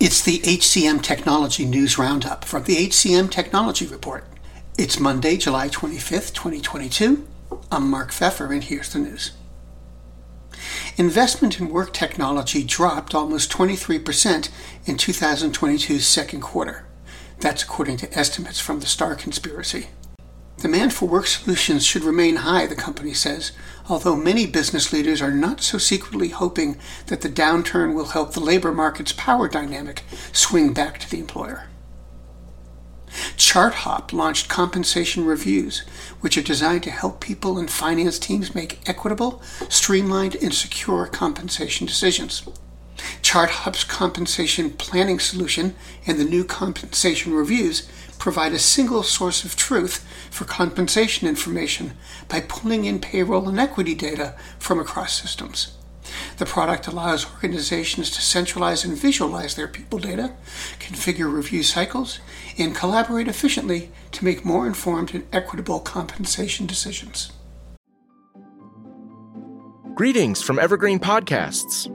It's the HCM Technology News Roundup from the HCM Technology Report. It's Monday, July 25th, 2022. I'm Mark Feffer, and here's the news. Investment in work technology dropped almost 23% in 2022's second quarter. That's according to estimates from the Starr Conspiracy. Demand for work solutions should remain high, the company says, although many business leaders are not so secretly hoping that the downturn will help the labor market's power dynamic swing back to the employer. ChartHop launched compensation reviews, which are designed to help people and finance teams make equitable, streamlined, and secure compensation decisions. ChartHop's compensation planning solution and the new compensation reviews provide a single source of truth for compensation information by pulling in payroll and equity data from across systems. The product allows organizations to centralize and visualize their people data, configure review cycles, and collaborate efficiently to make more informed and equitable compensation decisions. Greetings from Evergreen Podcasts.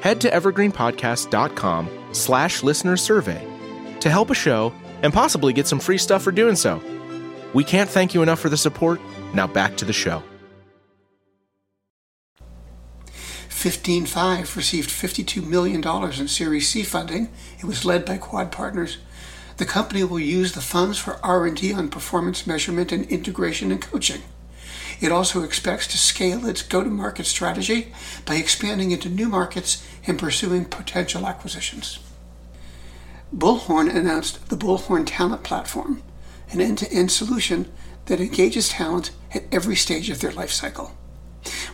Head to evergreenpodcast.com slash listener survey to help a show and possibly get some free stuff for doing so. We can't thank you enough for the support. Now back to the show. 15Five received $52 million in Series C funding. It was led by Quad Partners. The company will use the funds for R&D on performance measurement and integration and coaching. It also expects to scale its go-to-market strategy by expanding into new markets and pursuing potential acquisitions. Bullhorn announced the Bullhorn Talent Platform, an end-to-end solution that engages talent at every stage of their life cycle.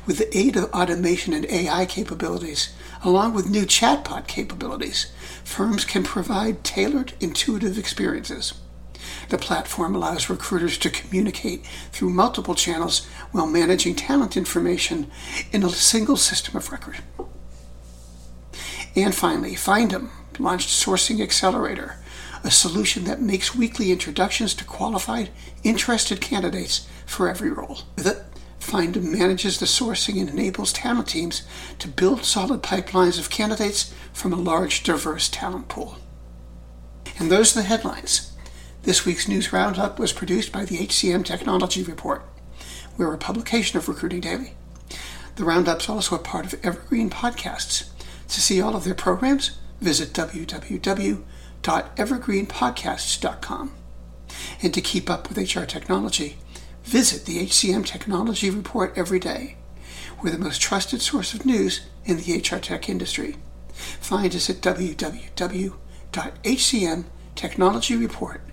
With the aid of automation and AI capabilities, along with new chatbot capabilities, firms can provide tailored, intuitive experiences. The platform allows recruiters to communicate through multiple channels while managing talent information in a single system of record. And finally, Findem launched Sourcing Accelerator, a solution that makes weekly introductions to qualified, interested candidates for every role. With it, Findem manages the sourcing and enables talent teams to build solid pipelines of candidates from a large, diverse talent pool. And those are the headlines. This week's news roundup was produced by the HCM Technology Report. We're a publication of Recruiting Daily. The roundup's also a part of Evergreen Podcasts. To see all of their programs, visit www.evergreenpodcasts.com. And to keep up with HR technology, visit the HCM Technology Report every day. We're the most trusted source of news in the HR tech industry. Find us at www.hcmtechnologyreport.com